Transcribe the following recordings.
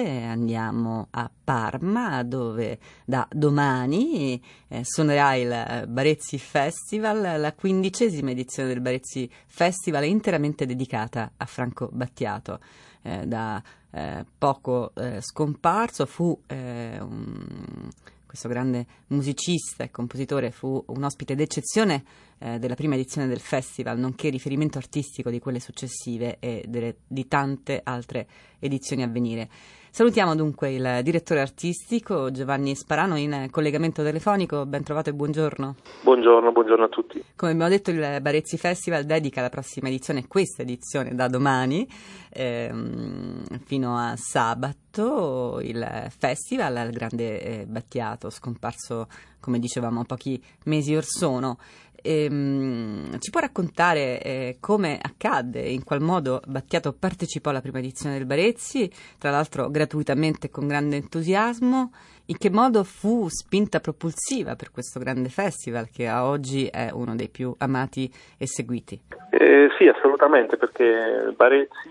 Andiamo a Parma dove da domani eh, suonerà il Barezzi Festival, la quindicesima edizione del Barezzi Festival interamente dedicata a Franco Battiato. Eh, da eh, poco eh, scomparso fu eh, un questo grande musicista e compositore fu un ospite d'eccezione eh, della prima edizione del festival, nonché riferimento artistico di quelle successive e delle, di tante altre edizioni a venire. Salutiamo dunque il direttore artistico Giovanni Sparano in collegamento telefonico. Ben trovato e buongiorno. Buongiorno, buongiorno a tutti. Come abbiamo detto, il Barezzi Festival dedica la prossima edizione, questa edizione da domani ehm, fino a sabato, il festival al Grande eh, Battiato, scomparso come dicevamo pochi mesi or sono. Ehm, ci può raccontare eh, come accadde, in qual modo Battiato partecipò alla prima edizione del Barezzi, tra l'altro gratuitamente e con grande entusiasmo, in che modo fu spinta propulsiva per questo grande festival che a oggi è uno dei più amati e seguiti? Eh, sì, assolutamente, perché Barezzi,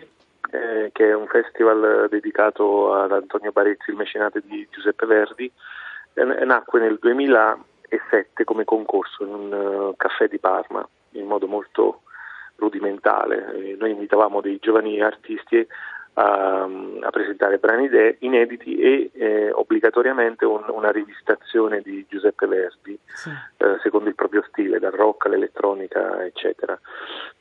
eh, che è un festival dedicato ad Antonio Barezzi, il mecenate di Giuseppe Verdi, eh, nacque nel 2000 2007 come concorso in un uh, caffè di Parma in modo molto rudimentale. E noi invitavamo dei giovani artisti a, a presentare brani de- inediti e eh, obbligatoriamente un, una rivistazione di Giuseppe Verdi sì. eh, secondo il proprio stile, dal rock all'elettronica, eccetera.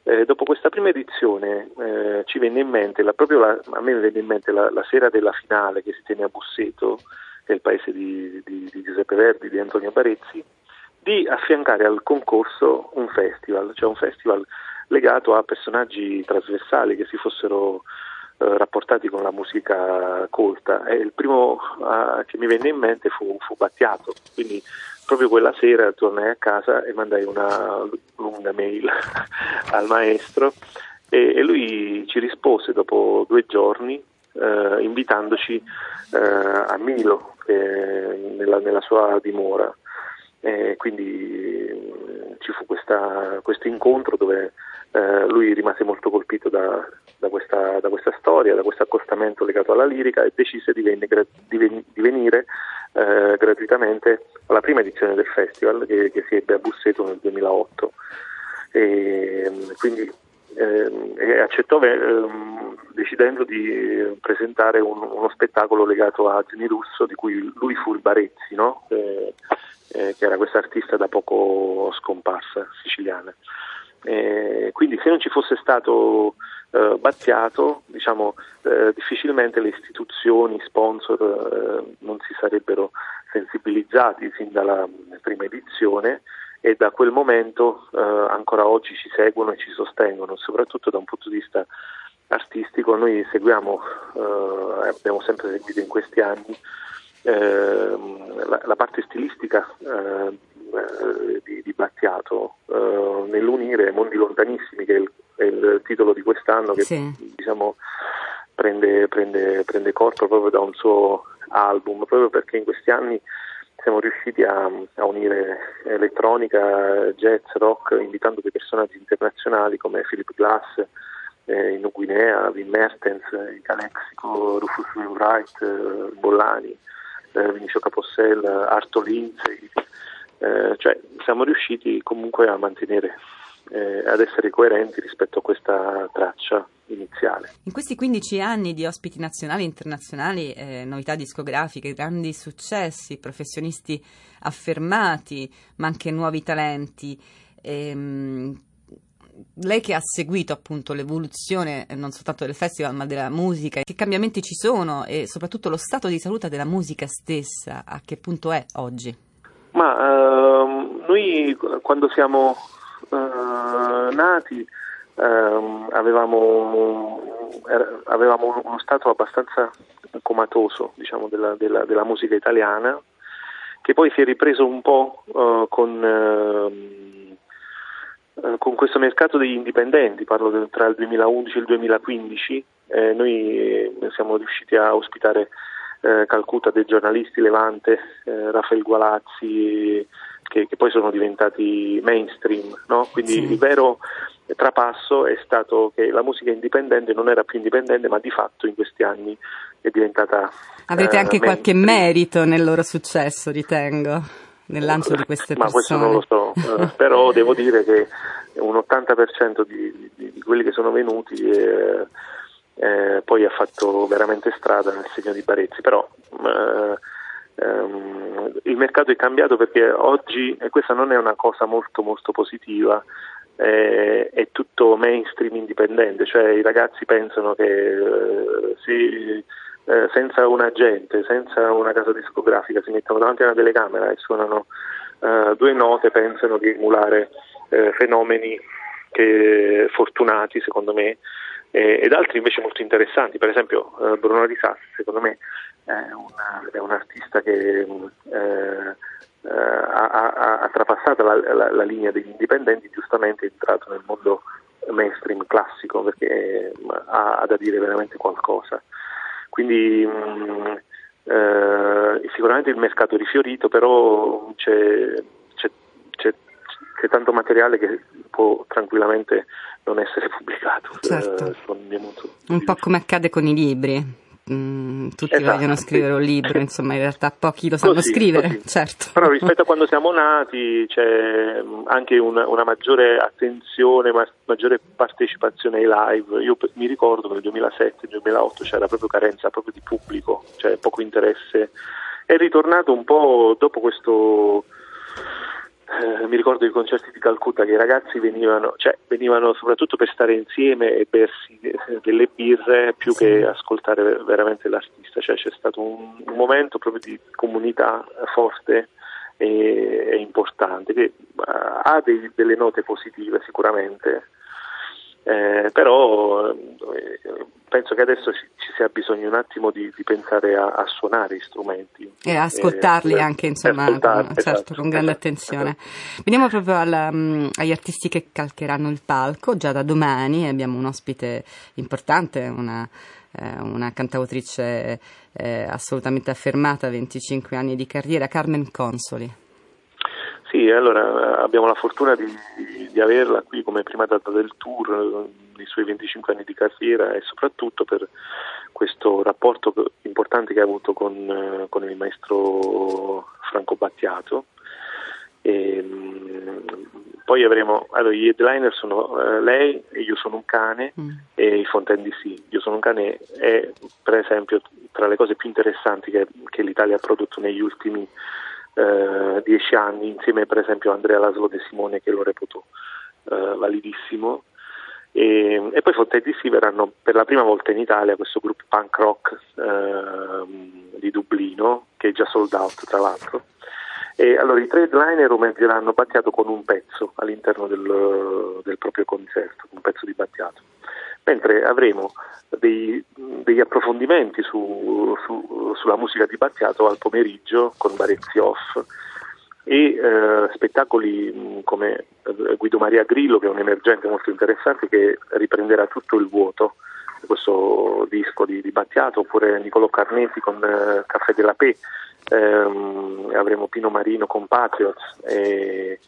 Eh, dopo questa prima edizione eh, ci venne in mente, la, la, a me venne in mente la, la sera della finale che si tenne a Busseto, è il paese di, di, di Giuseppe Verdi, di Antonio Barezzi, di affiancare al concorso un festival, cioè un festival legato a personaggi trasversali che si fossero eh, rapportati con la musica colta. E il primo eh, che mi venne in mente fu, fu, Battiato, quindi proprio quella sera tornai a casa e mandai una lunga mail al maestro e, e lui ci rispose dopo due giorni eh, invitandoci eh, a Milo eh, nella, nella, sua dimora. E quindi eh, ci fu questo incontro dove eh, lui rimase molto colpito da, da, questa, da, questa, storia, da questo accostamento legato alla lirica e decise di, venne, di, di venire eh, gratuitamente alla prima edizione del festival che, che si ebbe a Busseto nel 2008. E, quindi eh, accettò eh, decidendo di presentare un, uno spettacolo legato a Geni Russo di cui lui fu il Barezzi, no? eh, che era questa artista da poco scomparsa siciliana. quindi se non ci fosse stato eh, Battiato, diciamo, eh, difficilmente le istituzioni, sponsor eh, non si sarebbero sensibilizzati sin dalla prima edizione e da quel momento eh, ancora oggi ci seguono e ci sostengono, soprattutto da un punto di vista artistico. Noi seguiamo, eh, abbiamo sempre seguito in questi anni eh, la, la, parte stilistica eh, di, di, Battiato eh, nell'unire Mondi Lontanissimi, che è il, è il titolo di quest'anno, che sì. diciamo, prende, prende, prende corpo proprio da un suo album, proprio perché in questi anni siamo riusciti a, a, unire elettronica, jazz, rock, invitando dei personaggi internazionali come Philip Glass, eh, in Guinea, Wim Mertens, in Calexico, Rufus Wainwright, eh, Bollani, eh, Vinicio Capossel, Arto Lindsay, eh, cioè siamo riusciti comunque a mantenere eh, ad essere coerenti rispetto a questa traccia iniziale. In questi 15 anni di ospiti nazionali e internazionali, eh, novità discografiche, grandi successi, professionisti affermati, ma anche nuovi talenti, ehm, lei che ha seguito appunto l'evoluzione eh, non soltanto del festival ma della musica, che cambiamenti ci sono e soprattutto lo stato di salute della musica stessa, a che punto è oggi? Ma uh, noi quando siamo uh, nati uh, avevamo, er, avevamo, uno stato abbastanza comatoso diciamo, della, della, della, musica italiana che poi si è ripreso un po' eh, con ehm, eh, con questo mercato degli indipendenti, parlo del, tra il 2011 e il 2015, eh, noi eh, siamo riusciti a ospitare eh, Calcutta dei giornalisti Levante, eh, Raffaele Gualazzi, che, che, poi sono diventati mainstream, no? quindi sì. il, vero, trapasso è stato che la musica indipendente non era più indipendente, ma di fatto in questi anni è diventata. Avete eh, anche qualche merito nel loro successo, ritengo, nel lancio di queste ma persone. Ma questo non lo so, eh, però devo dire che un 80% di, di, di quelli che sono venuti eh, eh, poi ha fatto veramente strada nel segno di Barezzi, però eh, il mercato è cambiato perché oggi, e questa non è una cosa molto molto positiva, è tutto mainstream indipendente, cioè i ragazzi pensano che eh, si, eh, senza un agente, senza una casa discografica si mettono davanti a una telecamera e suonano eh, due note, pensano di emulare fenomeni che, fortunati secondo me ed altri invece molto interessanti, per esempio Bruno Risas secondo me è, una, è un artista che eh, ha, ha, ha, trapassato la, la, la, linea degli indipendenti, giustamente è entrato nel mondo mainstream classico perché ha, ha da dire veramente qualcosa. Quindi mh, mm, eh, sicuramente il mercato è rifiorito, però c'è, c'è, c'è, c'è, tanto materiale che può tranquillamente non essere pubblicato. Certo. Eh, un po' come accade con i libri mh, mm, tutti esatto, vogliono scrivere sì. un libro, insomma in realtà pochi lo sanno così, scrivere, così. certo. Però rispetto a quando siamo nati c'è mm, anche una, una maggiore attenzione, ma maggiore partecipazione ai live. Io mi ricordo che nel 2007-2008 c'era proprio carenza proprio di pubblico, cioè poco interesse. È ritornato un po' dopo questo eh, mi ricordo i concerti di Calcutta che i ragazzi venivano, cioè, venivano soprattutto per stare insieme e bersi delle birre più sì. che ascoltare veramente l'artista, cioè c'è stato un, un momento proprio di comunità forte e, e importante che uh, ha dei, delle note positive sicuramente, eh, però eh, penso che adesso ci, ci, sia bisogno un attimo di, di pensare a, a, suonare gli strumenti. E ascoltarli eh, anche insomma con, certo, esatto, con grande esatto, attenzione. Esatto. veniamo proprio alla, um, agli artisti che calcheranno il palco. Già da domani abbiamo un ospite importante una, eh, una cantautrice eh, assolutamente affermata 25 anni di carriera Carmen Consoli sì, allora abbiamo la fortuna di, di, averla qui come prima data del tour, nei suoi 25 anni di carriera e soprattutto per questo rapporto importante che ha avuto con, con il maestro Franco Battiato. E, mm, poi avremo, allora gli headliner sono lei e Io sono un cane mm. e i Fontaine DC. Io sono un cane è per esempio tra le cose più interessanti che, che l'Italia ha prodotto negli ultimi anni eh, dieci anni insieme per esempio a Andrea Laslo De Simone che lo reputo eh, validissimo. E, e poi Fontaine DC verranno per la prima volta in Italia questo gruppo punk rock eh, di Dublino che è già sold out tra l'altro. E allora i tre headliner omaggeranno Battiato con un pezzo all'interno del, del proprio concerto, un pezzo di Battiato. Mentre avremo dei, degli approfondimenti su, su, sulla musica di Battiato al pomeriggio con Barezzi Off e eh, spettacoli mh, come eh, Guido Maria Grillo che è un emergente molto interessante che riprenderà tutto il vuoto questo disco di, di Battiato oppure Niccolò Carnetti con eh, Caffè della P ehm, avremo Pino Marino con Patriots e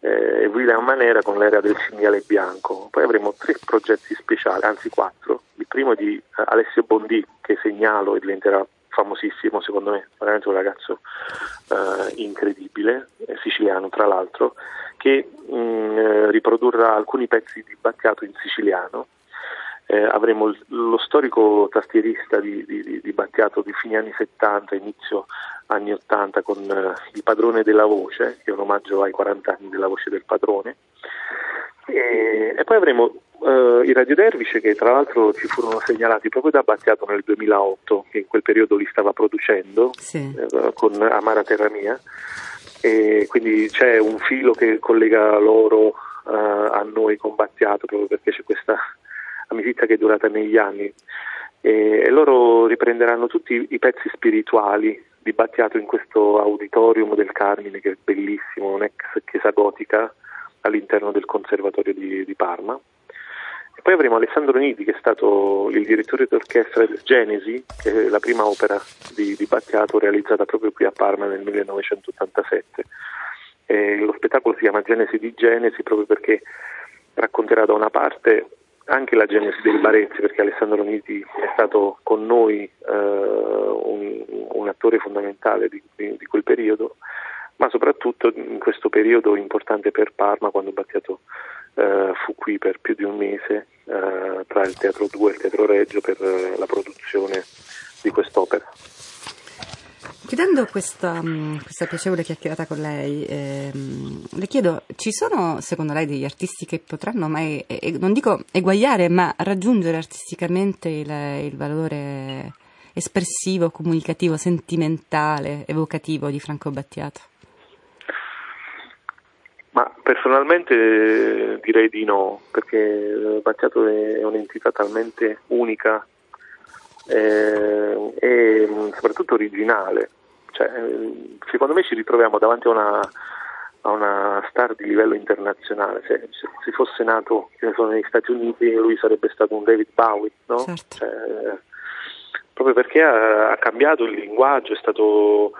eh, William Manera con l'era del cinghiale bianco. Poi avremo tre progetti speciali, anzi quattro. Il primo è di Alessio Bondi, che segnalo e diventerà famosissimo secondo me, veramente un ragazzo eh, incredibile, siciliano tra l'altro, che mh, mm, eh, riprodurrà alcuni pezzi di Battiato in siciliano eh, avremo lo storico tastierista di, di, di, Battiato di fine anni 70, inizio anni 80 con eh, Il padrone della voce, che è un omaggio ai 40 anni della voce del padrone. E, e poi avremo eh, i Radio Dervice che tra l'altro ci furono segnalati proprio da Battiato nel 2008, che in quel periodo li stava producendo sì. eh, con Amara Terra Mia. E quindi c'è un filo che collega loro uh, a noi con Battiato proprio perché c'è questa amicizia che è durata negli anni e loro riprenderanno tutti i pezzi spirituali di Battiato in questo auditorium del Carmine che è bellissimo, un'ex chiesa gotica all'interno del conservatorio di, di Parma. E poi avremo Alessandro Nidi che è stato il direttore d'orchestra del Genesi, che è la prima opera di, di Battiato realizzata proprio qui a Parma nel 1987. E lo spettacolo si chiama Genesi di Genesi proprio perché racconterà da una parte anche la genesi del Barezzi, perché Alessandro Niti è stato con noi eh, un, un, attore fondamentale di, di, di, quel periodo, ma soprattutto in questo periodo importante per Parma, quando Battiato eh, fu qui per più di un mese eh, tra il Teatro 2 e il Teatro Reggio per eh, la produzione di quest'opera. Chiudendo questa, mm, questa, piacevole chiacchierata con lei, ehm, le chiedo, ci sono secondo lei degli artisti che potranno mai, eh, non dico eguagliare, ma raggiungere artisticamente il, il valore espressivo, comunicativo, sentimentale, evocativo di Franco Battiato? Ma personalmente direi di no, perché Battiato è un'entità talmente unica eh, e soprattutto originale. Cioè, secondo me ci ritroviamo davanti a una, a una star di livello internazionale. Se, se, se fosse nato negli Stati Uniti lui sarebbe stato un David Bowie, no? certo. cioè, proprio perché ha, ha, cambiato il linguaggio, è stato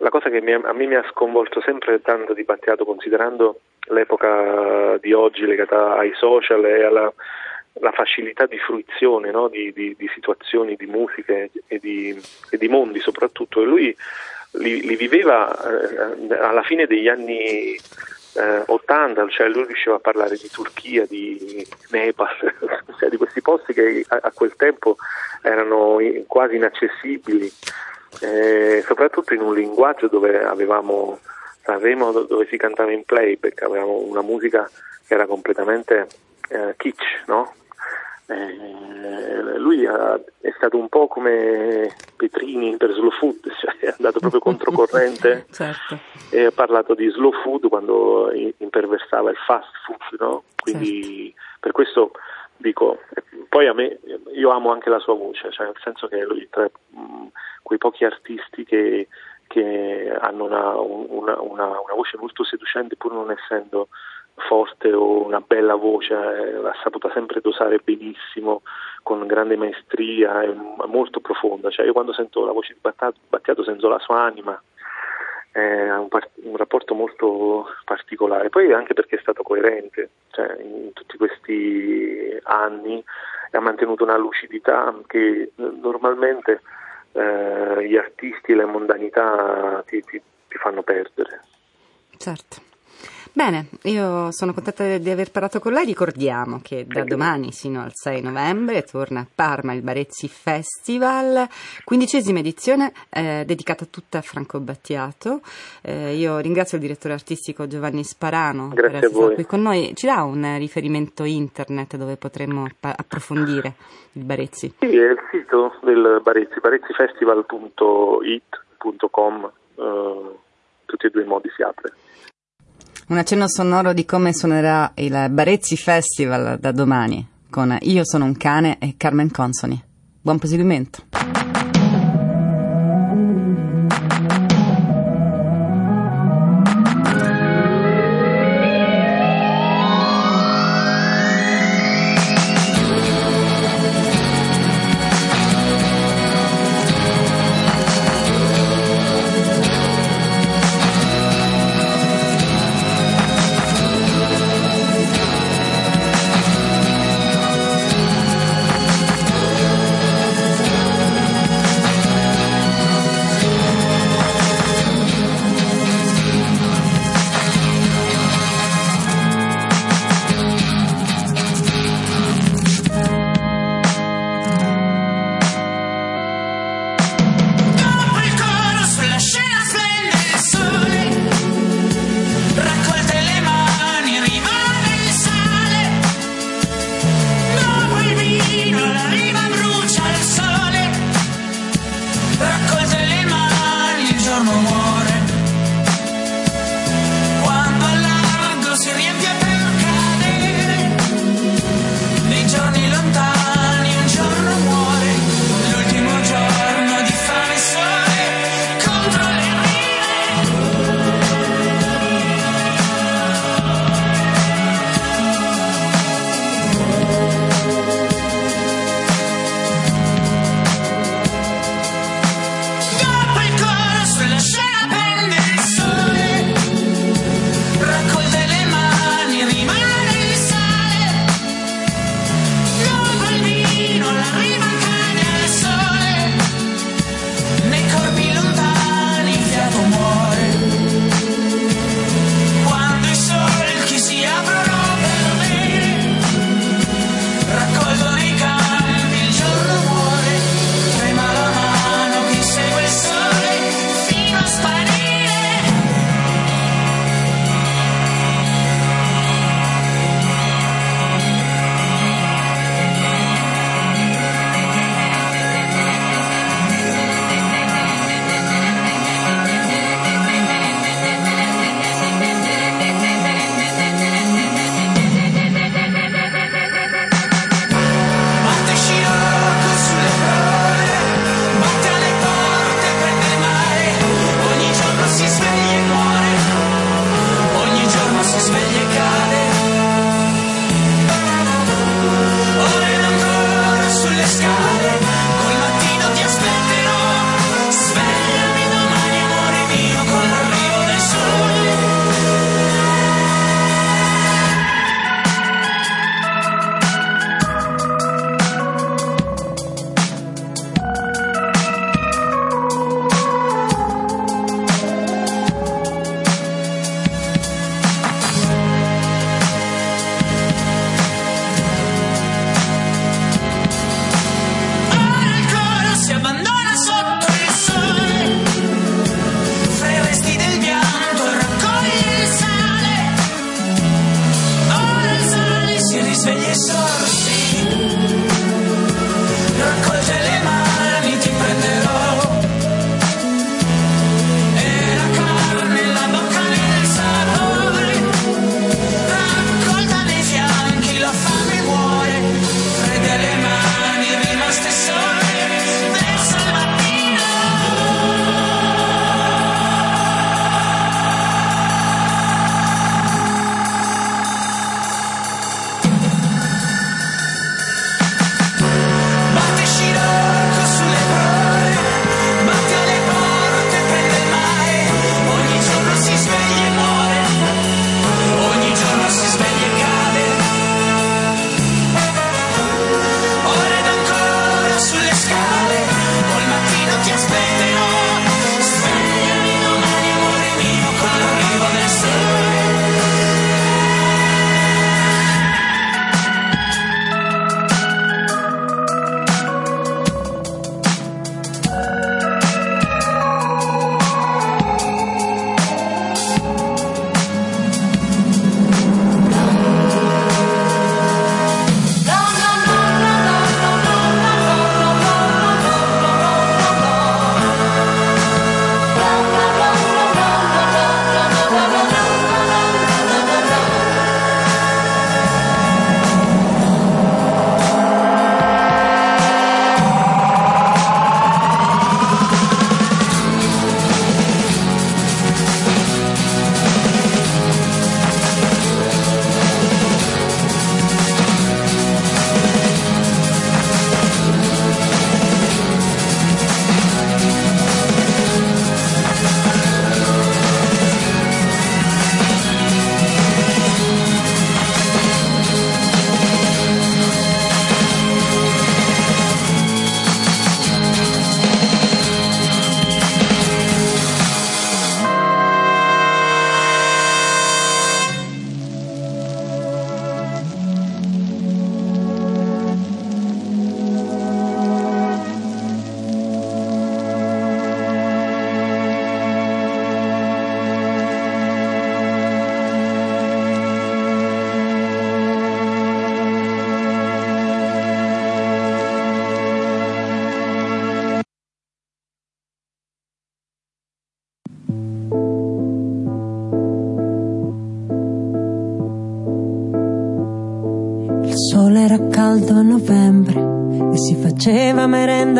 la cosa che a me mi ha sconvolto sempre tanto di Battiato considerando l'epoca di oggi legata ai social e alla la facilità di fruizione no? di, di, di, situazioni, di musiche e di, e di mondi soprattutto. E lui li, li viveva eh, alla fine degli anni eh, 80, cioè lui riusciva a parlare di Turchia, di Nepal, cioè di questi posti che a, a quel tempo erano quasi inaccessibili, eh, soprattutto in un linguaggio dove avevamo Sanremo dove si cantava in playback, avevamo una musica che era completamente eh, kitsch, no? Eh, lui ha, è stato un po' come Petrini per Slow Food, cioè è andato proprio controcorrente certo. e ha parlato di slow food quando imperversava il fast food, no? quindi certo. per questo dico, poi a me, io amo anche la sua voce, cioè nel senso che lui tra mh, quei pochi artisti che, che hanno una, una, una, una voce molto seducente pur non essendo forte o una bella voce, eh, l'ha saputa sempre dosare benissimo, con grande maestria, è molto profonda. Cioè, io quando sento la voce di Battiato, Battiato sento la sua anima, è un, par- un, rapporto molto particolare. Poi anche perché è stato coerente, cioè, in tutti questi anni ha mantenuto una lucidità che normalmente eh, gli artisti e le mondanità ti, ti, ti fanno perdere. Certo. Bene, io sono contenta di aver parlato con lei. Ricordiamo che da domani sino al 6 novembre torna a Parma il Barezzi Festival, quindicesima edizione eh, dedicata tutta a Franco Battiato. Eh, io ringrazio il direttore artistico Giovanni Sparano Grazie per essere qui con noi. Ci dà un riferimento internet dove potremmo pa- approfondire il Barezzi? Sì, è il sito del Barezzi, barezzifestival.it.com, eh, tutti e due i modi si apre. Un accenno sonoro di come suonerà il Barezzi Festival da domani con Io sono un cane e Carmen Consoni. Buon proseguimento.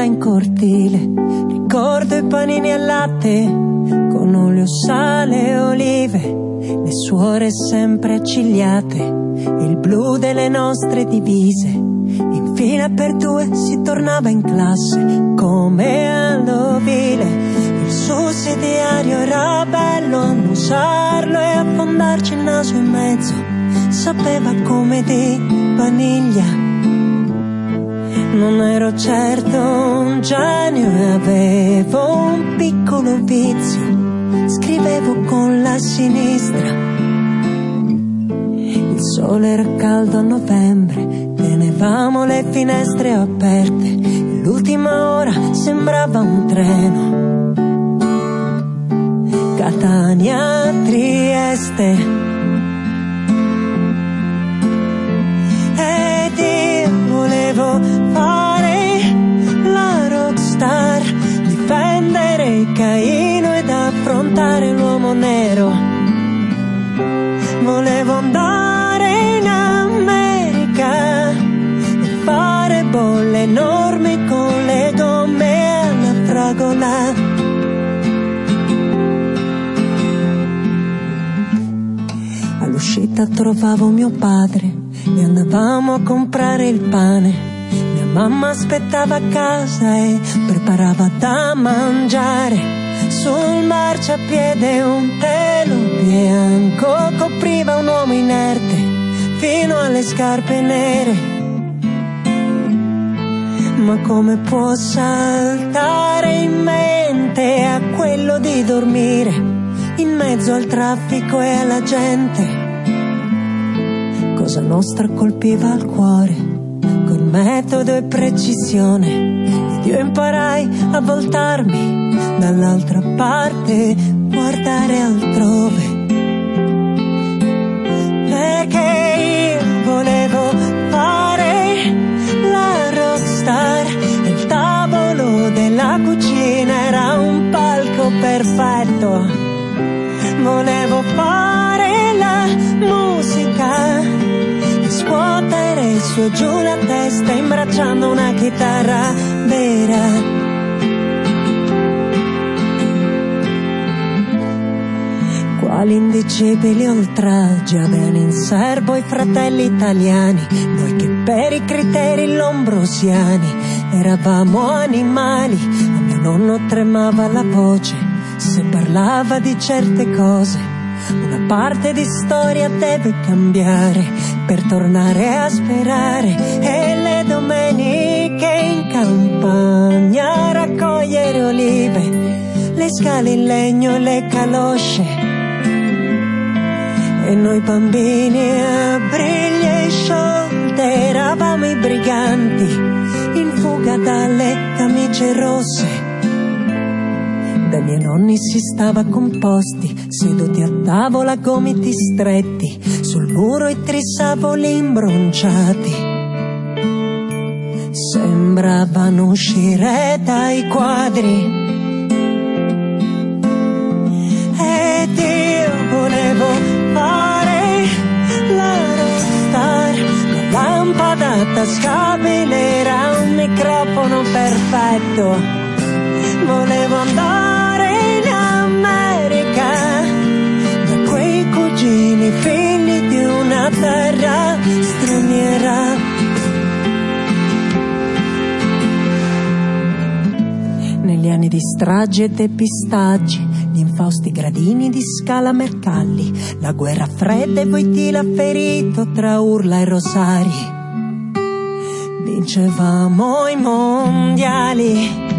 Merenda in cortile. Ricordo i panini al latte con olio, sale e olive, le suore sempre accigliate, il blu delle nostre divise. Infine per due si tornava in classe come all'ovile. Il sussidiario era bello annusarlo e affondarci il naso in mezzo sapeva come di vaniglia. Non ero certo un genio e avevo un piccolo vizio, scrivevo con la sinistra. Il sole era caldo a novembre, tenevamo le finestre aperte, l'ultima ora sembrava un treno. Catania, All'uscita trovavo mio padre e andavamo a comprare il pane. Mia mamma aspettava a casa e preparava da mangiare. Sul marciapiede un telo bianco copriva un uomo inerte fino alle scarpe nere. Ma come può saltare in mente a quello di dormire in mezzo al traffico e alla gente? Cosa nostra colpiva al cuore con metodo e precisione. Ed io imparai a voltarmi dall'altra parte, guardare altrove. Perché io volevo fare la rockstar. Il tavolo della cucina era un palco perfetto. Volevo fare su e giù la testa imbracciando una chitarra vera. Quali indicibili oltraggi avevano in serbo i fratelli italiani, noi che per i criteri lombrosiani eravamo animali, a mio nonno tremava la voce se parlava di certe cose una parte di storia deve cambiare per tornare a sperare e le domeniche in campagna raccogliere olive, le scale in legno e le calosce. E noi bambini a briglie sciolte eravamo i briganti in fuga dalle camicie rosse dai miei nonni si stava composti, seduti a tavola gomiti stretti, sul muro i trisavoli imbronciati. Sembravano uscire dai quadri. Ed io volevo fare la rockstar, la lampada tascabile era un microfono perfetto. Volevo andare cugini, figli di una terra straniera. Negli anni di stragi e depistaggi, gli infausti gradini di scala Mercalli, la guerra fredda e Voitila ferito tra urla e rosari. Vincevamo i mondiali